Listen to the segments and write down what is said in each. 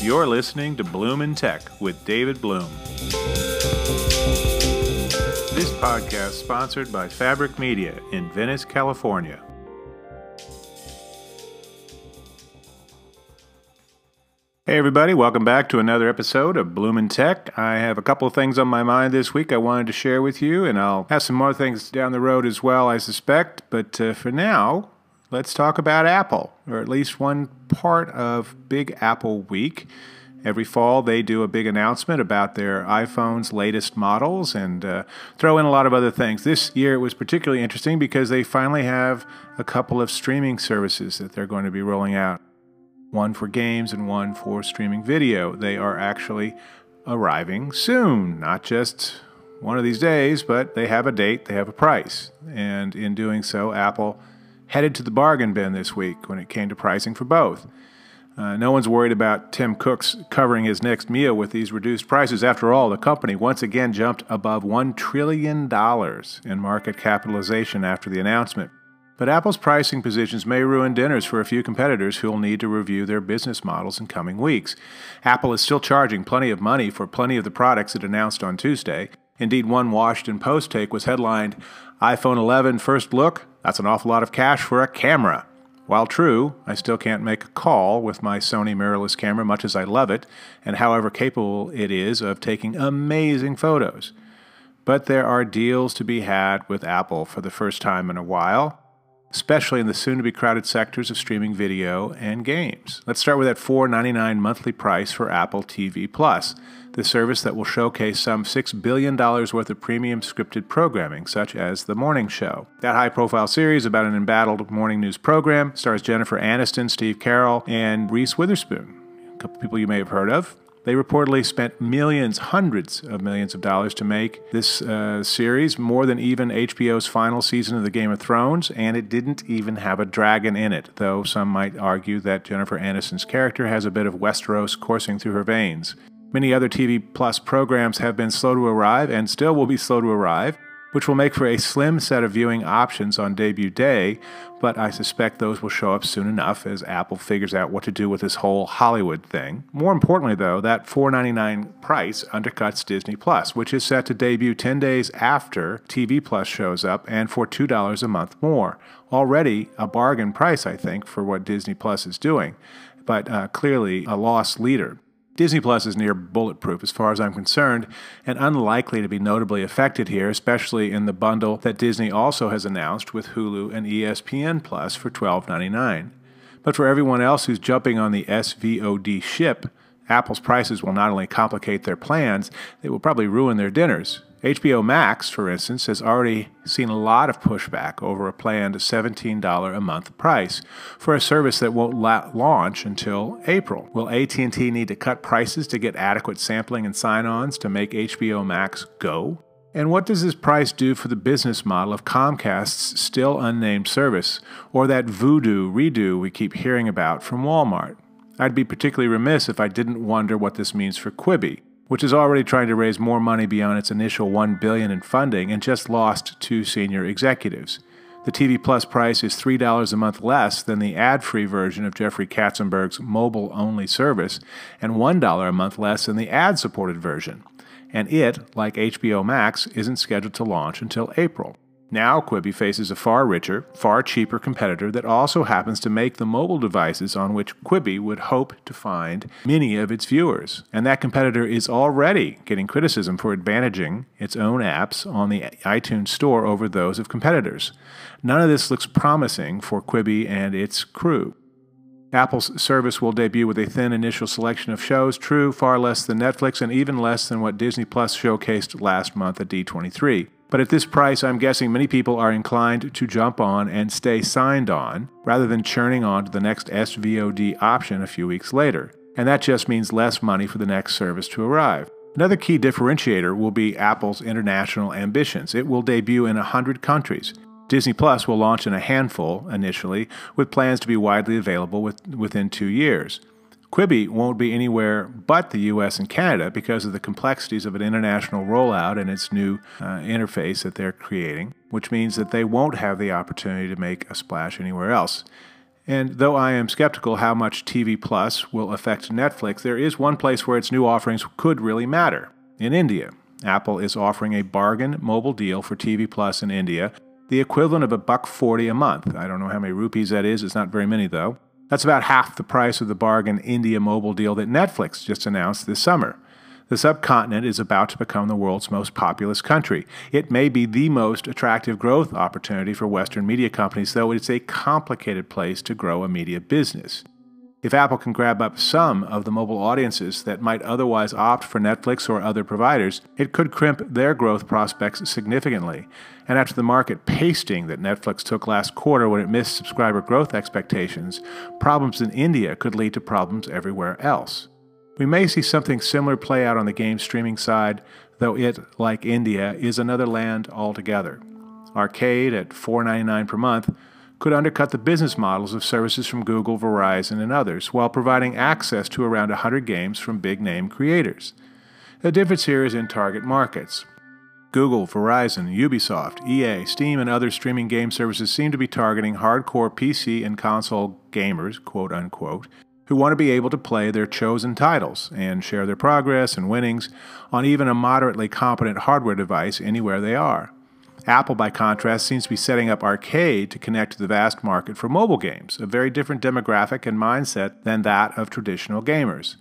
You're listening to Bloom in Tech with David Bloom. This podcast sponsored by Fabric Media in Venice, California. Hey everybody, welcome back to another episode of Bloom in Tech. I have a couple of things on my mind this week I wanted to share with you, and I'll have some more things down the road as well, I suspect. But uh, for now, let's talk about Apple, or at least one part of Big Apple Week. Every fall, they do a big announcement about their iPhone's latest models and uh, throw in a lot of other things. This year, it was particularly interesting because they finally have a couple of streaming services that they're going to be rolling out one for games and one for streaming video. They are actually arriving soon, not just one of these days, but they have a date, they have a price. And in doing so, Apple headed to the bargain bin this week when it came to pricing for both. Uh, no one's worried about Tim Cook's covering his next meal with these reduced prices. After all, the company once again jumped above $1 trillion in market capitalization after the announcement. But Apple's pricing positions may ruin dinners for a few competitors who will need to review their business models in coming weeks. Apple is still charging plenty of money for plenty of the products it announced on Tuesday. Indeed, one Washington Post take was headlined iPhone 11 First Look? That's an awful lot of cash for a camera. While true, I still can't make a call with my Sony mirrorless camera, much as I love it, and however capable it is of taking amazing photos. But there are deals to be had with Apple for the first time in a while especially in the soon to be crowded sectors of streaming video and games. Let's start with that $4.99 monthly price for Apple TV Plus, the service that will showcase some $6 billion worth of premium scripted programming, such as The Morning Show. That high profile series about an embattled morning news program stars Jennifer Aniston, Steve Carell, and Reese Witherspoon, a couple people you may have heard of. They reportedly spent millions, hundreds of millions of dollars to make this uh, series, more than even HBO's final season of the Game of Thrones, and it didn't even have a dragon in it, though some might argue that Jennifer Aniston's character has a bit of Westeros coursing through her veins. Many other TV Plus programs have been slow to arrive and still will be slow to arrive which will make for a slim set of viewing options on debut day, but I suspect those will show up soon enough as Apple figures out what to do with this whole Hollywood thing. More importantly, though, that $4.99 price undercuts Disney Plus, which is set to debut 10 days after TV Plus shows up and for $2 a month more. Already a bargain price, I think, for what Disney Plus is doing, but uh, clearly a loss leader. Disney Plus is near bulletproof as far as I'm concerned, and unlikely to be notably affected here, especially in the bundle that Disney also has announced with Hulu and ESPN Plus for $12.99. But for everyone else who's jumping on the SVOD ship, Apple's prices will not only complicate their plans, they will probably ruin their dinners. HBO Max, for instance, has already seen a lot of pushback over a planned $17 a month price for a service that won't la- launch until April. Will AT&T need to cut prices to get adequate sampling and sign-ons to make HBO Max go? And what does this price do for the business model of Comcast's still unnamed service, or that Vudu redo we keep hearing about from Walmart? I'd be particularly remiss if I didn't wonder what this means for Quibi, which is already trying to raise more money beyond its initial 1 billion in funding and just lost two senior executives. The TV Plus price is $3 a month less than the ad-free version of Jeffrey Katzenberg's mobile-only service and $1 a month less than the ad-supported version. And it, like HBO Max, isn't scheduled to launch until April. Now, Quibi faces a far richer, far cheaper competitor that also happens to make the mobile devices on which Quibi would hope to find many of its viewers. And that competitor is already getting criticism for advantaging its own apps on the iTunes Store over those of competitors. None of this looks promising for Quibi and its crew. Apple's service will debut with a thin initial selection of shows, true, far less than Netflix, and even less than what Disney Plus showcased last month at D23. But at this price, I'm guessing many people are inclined to jump on and stay signed on rather than churning on to the next SVOD option a few weeks later. And that just means less money for the next service to arrive. Another key differentiator will be Apple's international ambitions. It will debut in 100 countries. Disney Plus will launch in a handful initially, with plans to be widely available with, within two years. Quibi won't be anywhere but the US and Canada because of the complexities of an international rollout and its new uh, interface that they're creating, which means that they won't have the opportunity to make a splash anywhere else. And though I am skeptical how much TV Plus will affect Netflix, there is one place where its new offerings could really matter in India. Apple is offering a bargain mobile deal for TV Plus in India, the equivalent of a buck 40 a month. I don't know how many rupees that is, it's not very many though. That's about half the price of the bargain India mobile deal that Netflix just announced this summer. The subcontinent is about to become the world's most populous country. It may be the most attractive growth opportunity for Western media companies, though it's a complicated place to grow a media business. If Apple can grab up some of the mobile audiences that might otherwise opt for Netflix or other providers, it could crimp their growth prospects significantly. And after the market pasting that Netflix took last quarter when it missed subscriber growth expectations, problems in India could lead to problems everywhere else. We may see something similar play out on the game streaming side, though it, like India, is another land altogether. Arcade at $4.99 per month could undercut the business models of services from Google, Verizon, and others, while providing access to around 100 games from big name creators. The difference here is in target markets. Google, Verizon, Ubisoft, EA, Steam, and other streaming game services seem to be targeting hardcore PC and console gamers, quote unquote, who want to be able to play their chosen titles and share their progress and winnings on even a moderately competent hardware device anywhere they are. Apple, by contrast, seems to be setting up arcade to connect to the vast market for mobile games, a very different demographic and mindset than that of traditional gamers.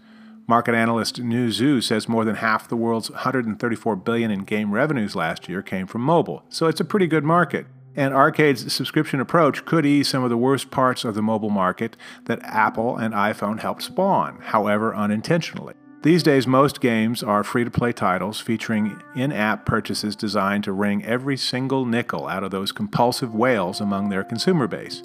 Market analyst Newzoo says more than half the world's 134 billion in game revenues last year came from mobile, so it's a pretty good market. And Arcade's subscription approach could ease some of the worst parts of the mobile market that Apple and iPhone helped spawn, however unintentionally. These days, most games are free to play titles featuring in app purchases designed to wring every single nickel out of those compulsive whales among their consumer base.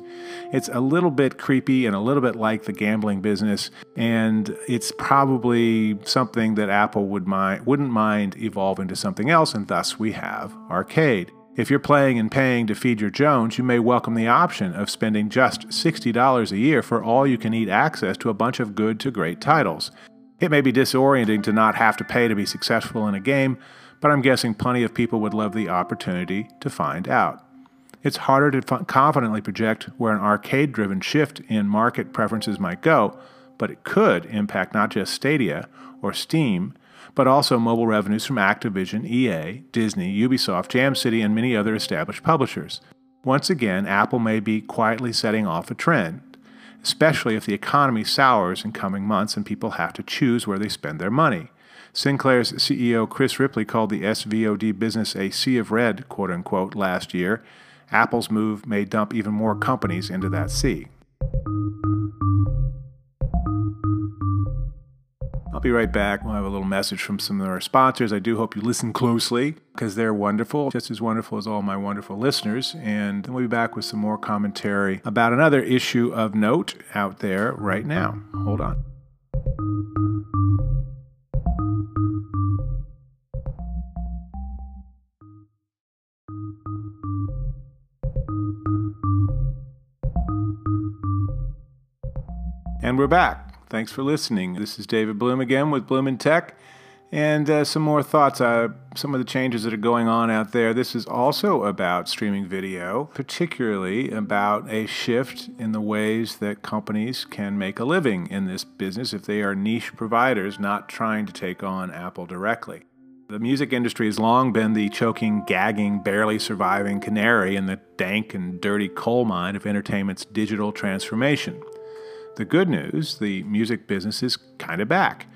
It's a little bit creepy and a little bit like the gambling business, and it's probably something that Apple would wouldn't mind evolving to something else, and thus we have Arcade. If you're playing and paying to feed your Jones, you may welcome the option of spending just $60 a year for all you can eat access to a bunch of good to great titles. It may be disorienting to not have to pay to be successful in a game, but I'm guessing plenty of people would love the opportunity to find out. It's harder to f- confidently project where an arcade driven shift in market preferences might go, but it could impact not just Stadia or Steam, but also mobile revenues from Activision, EA, Disney, Ubisoft, Jam City, and many other established publishers. Once again, Apple may be quietly setting off a trend, especially if the economy sours in coming months and people have to choose where they spend their money. Sinclair's CEO Chris Ripley called the SVOD business a sea of red, quote unquote, last year. Apple's move may dump even more companies into that sea. Be right back. We'll have a little message from some of our sponsors. I do hope you listen closely because they're wonderful, just as wonderful as all my wonderful listeners. And we'll be back with some more commentary about another issue of note out there right now. Hold on. And we're back. Thanks for listening. This is David Bloom again with Bloom in Tech. And uh, some more thoughts, uh, some of the changes that are going on out there. This is also about streaming video, particularly about a shift in the ways that companies can make a living in this business if they are niche providers, not trying to take on Apple directly. The music industry has long been the choking, gagging, barely surviving canary in the dank and dirty coal mine of entertainment's digital transformation. The good news the music business is kind of back.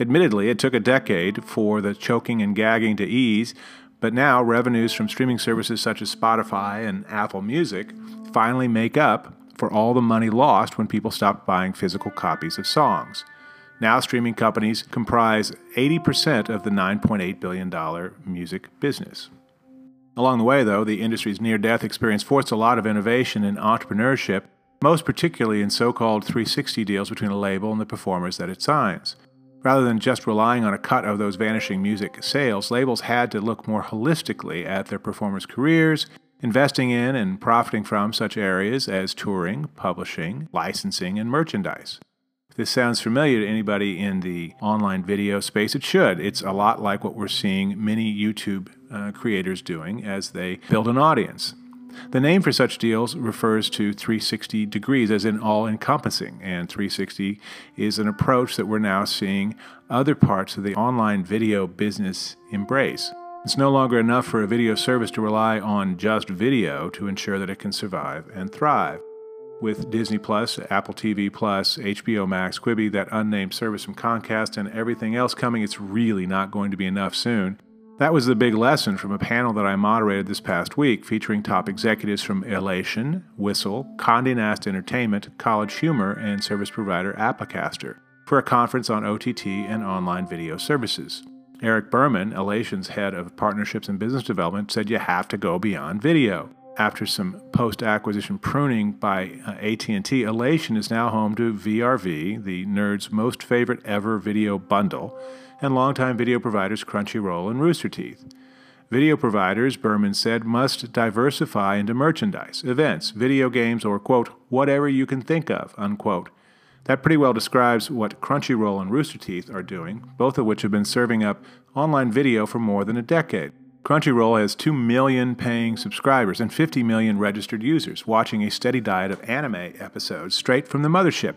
Admittedly, it took a decade for the choking and gagging to ease, but now revenues from streaming services such as Spotify and Apple Music finally make up for all the money lost when people stopped buying physical copies of songs. Now, streaming companies comprise 80% of the $9.8 billion music business. Along the way, though, the industry's near death experience forced a lot of innovation and entrepreneurship most particularly in so called 360 deals between a label and the performers that it signs. Rather than just relying on a cut of those vanishing music sales, labels had to look more holistically at their performers' careers, investing in and profiting from such areas as touring, publishing, licensing, and merchandise. If this sounds familiar to anybody in the online video space, it should. It's a lot like what we're seeing many YouTube uh, creators doing as they build an audience. The name for such deals refers to 360 degrees, as in all encompassing, and 360 is an approach that we're now seeing other parts of the online video business embrace. It's no longer enough for a video service to rely on just video to ensure that it can survive and thrive. With Disney Plus, Apple TV Plus, HBO Max, Quibi, that unnamed service from Comcast, and everything else coming, it's really not going to be enough soon. That was the big lesson from a panel that I moderated this past week, featuring top executives from Ellation, Whistle, Condé Nast Entertainment, College Humor, and service provider Applicaster, for a conference on OTT and online video services. Eric Berman, Ellation's head of partnerships and business development, said you have to go beyond video. After some post-acquisition pruning by uh, AT&T, Ellation is now home to VRV, the nerd's most favorite ever video bundle, and longtime video providers Crunchyroll and Rooster Teeth. Video providers, Berman said, must diversify into merchandise, events, video games, or, quote, whatever you can think of, unquote. That pretty well describes what Crunchyroll and Rooster Teeth are doing, both of which have been serving up online video for more than a decade. Crunchyroll has 2 million paying subscribers and 50 million registered users watching a steady diet of anime episodes straight from the mothership,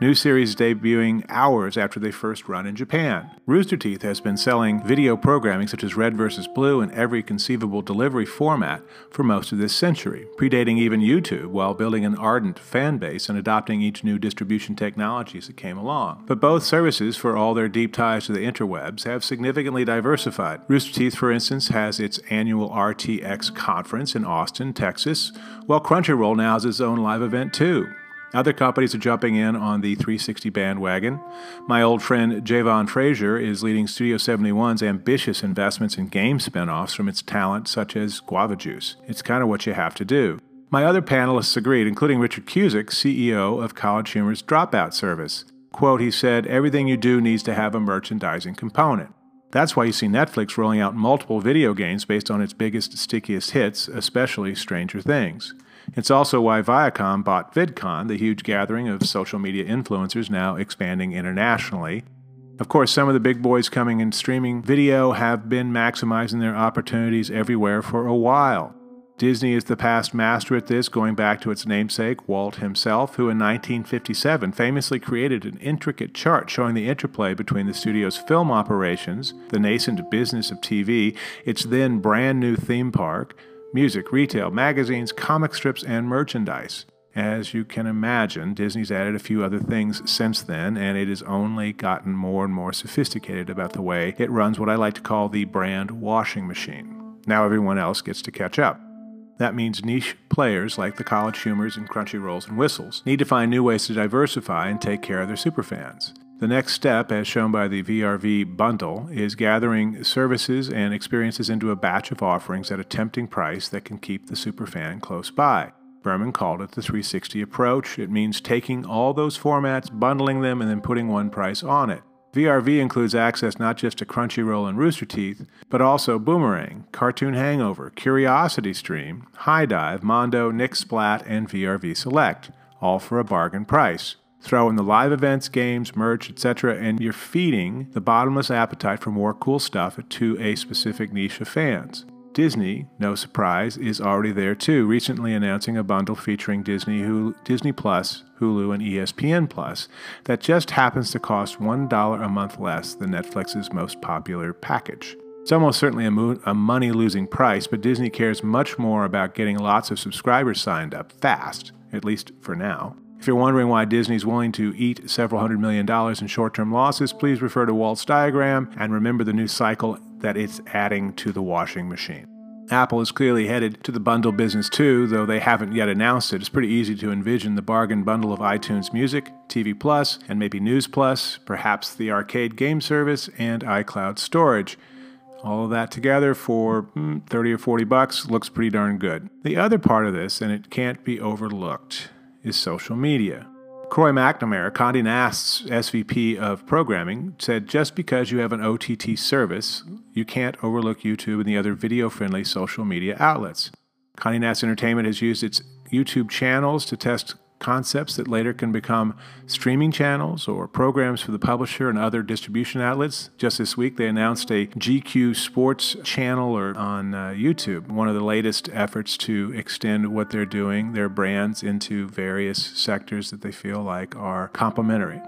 New series debuting hours after they first run in Japan. Rooster Teeth has been selling video programming such as Red vs. Blue in every conceivable delivery format for most of this century, predating even YouTube while building an ardent fan base and adopting each new distribution technology as it came along. But both services, for all their deep ties to the interwebs, have significantly diversified. Rooster Teeth, for instance, has its annual RTX conference in Austin, Texas, while Crunchyroll now has its own live event too. Other companies are jumping in on the 360 bandwagon. My old friend Javon Frazier is leading Studio 71's ambitious investments in game spinoffs from its talent, such as Guava Juice. It's kind of what you have to do. My other panelists agreed, including Richard Cusick, CEO of College Humor's Dropout service. Quote, he said, everything you do needs to have a merchandising component. That's why you see Netflix rolling out multiple video games based on its biggest, stickiest hits, especially Stranger Things. It's also why Viacom bought VidCon, the huge gathering of social media influencers now expanding internationally. Of course, some of the big boys coming in streaming video have been maximizing their opportunities everywhere for a while. Disney is the past master at this, going back to its namesake, Walt himself, who in 1957 famously created an intricate chart showing the interplay between the studio's film operations, the nascent business of TV, its then brand new theme park, music, retail, magazines, comic strips, and merchandise. As you can imagine, Disney's added a few other things since then, and it has only gotten more and more sophisticated about the way it runs what I like to call the brand washing machine. Now everyone else gets to catch up. That means niche players like the College Humors and Crunchyrolls and Whistles need to find new ways to diversify and take care of their superfans. The next step, as shown by the VRV bundle, is gathering services and experiences into a batch of offerings at a tempting price that can keep the superfan close by. Berman called it the 360 approach. It means taking all those formats, bundling them, and then putting one price on it. VRV includes access not just to Crunchyroll and Rooster Teeth, but also Boomerang, Cartoon Hangover, Curiosity Stream, High Dive, Mondo, Nick Splat, and VRV Select, all for a bargain price. Throw in the live events, games, merch, etc., and you're feeding the bottomless appetite for more cool stuff to a specific niche of fans. Disney, no surprise, is already there too, recently announcing a bundle featuring Disney, Hulu, Disney Plus, Hulu, and ESPN Plus that just happens to cost $1 a month less than Netflix's most popular package. It's almost certainly a, mo- a money losing price, but Disney cares much more about getting lots of subscribers signed up fast, at least for now. If you're wondering why Disney is willing to eat several hundred million dollars in short term losses, please refer to Walt's diagram and remember the new cycle that it's adding to the washing machine. Apple is clearly headed to the bundle business too, though they haven't yet announced it. It's pretty easy to envision the bargain bundle of iTunes Music, TV Plus, and maybe News Plus, perhaps the arcade game service, and iCloud storage. All of that together for mm, 30 or 40 bucks looks pretty darn good. The other part of this, and it can't be overlooked, is social media. Croi McNamara, Condé Nast's SVP of programming, said just because you have an OTT service, you can't overlook YouTube and the other video friendly social media outlets. Condé Nast Entertainment has used its YouTube channels to test concepts that later can become streaming channels or programs for the publisher and other distribution outlets. Just this week, they announced a GQ Sports channel or on uh, YouTube, one of the latest efforts to extend what they're doing, their brands, into various sectors that they feel like are complementary.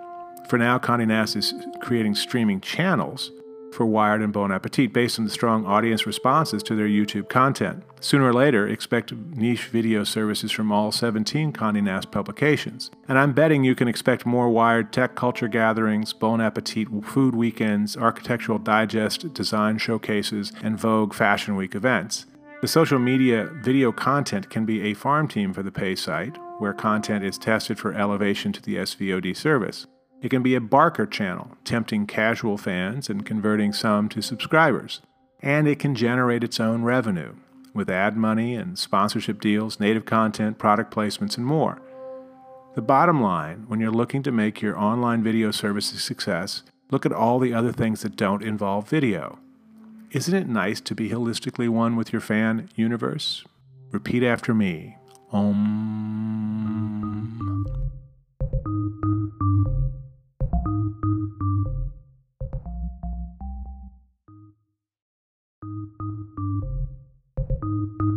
For now, Condé Nast is creating streaming channels for Wired and Bon Appetit based on the strong audience responses to their YouTube content. Sooner or later, expect niche video services from all 17 Condé Nast publications. And I'm betting you can expect more Wired tech culture gatherings, Bon Appetit food weekends, Architectural Digest design showcases, and Vogue Fashion Week events. The social media video content can be a farm team for the pay site, where content is tested for elevation to the SVOD service. It can be a Barker channel, tempting casual fans and converting some to subscribers. And it can generate its own revenue with ad money and sponsorship deals, native content, product placements, and more. The bottom line, when you're looking to make your online video service a success, look at all the other things that don't involve video. Isn't it nice to be holistically one with your fan universe? Repeat after me. Om.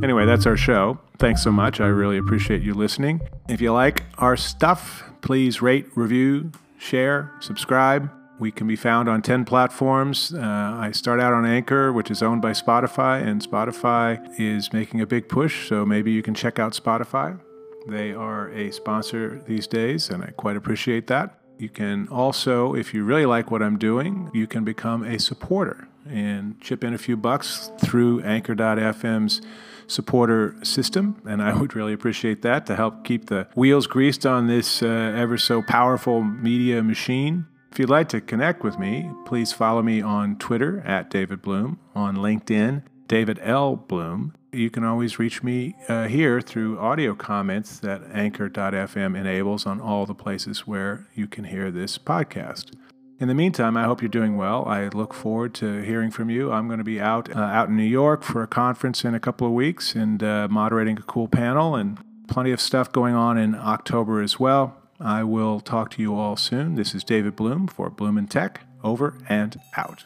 Anyway, that's our show. Thanks so much. I really appreciate you listening. If you like our stuff, please rate, review, share, subscribe. We can be found on 10 platforms. Uh, I start out on Anchor, which is owned by Spotify, and Spotify is making a big push, so maybe you can check out Spotify. They are a sponsor these days, and I quite appreciate that. You can also, if you really like what I'm doing, you can become a supporter and chip in a few bucks through Anchor.fm's supporter system, and I would really appreciate that to help keep the wheels greased on this uh, ever so powerful media machine. If you'd like to connect with me, please follow me on Twitter at David Bloom, on LinkedIn, David L. Bloom. You can always reach me uh, here through audio comments that Anchor.fm enables on all the places where you can hear this podcast. In the meantime, I hope you're doing well. I look forward to hearing from you. I'm going to be out uh, out in New York for a conference in a couple of weeks and uh, moderating a cool panel and plenty of stuff going on in October as well. I will talk to you all soon. This is David Bloom for Bloom and Tech. Over and out.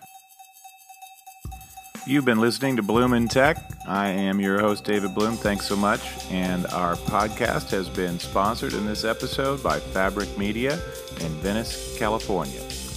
You've been listening to Bloom in Tech. I am your host, David Bloom. Thanks so much. And our podcast has been sponsored in this episode by Fabric Media in Venice, California.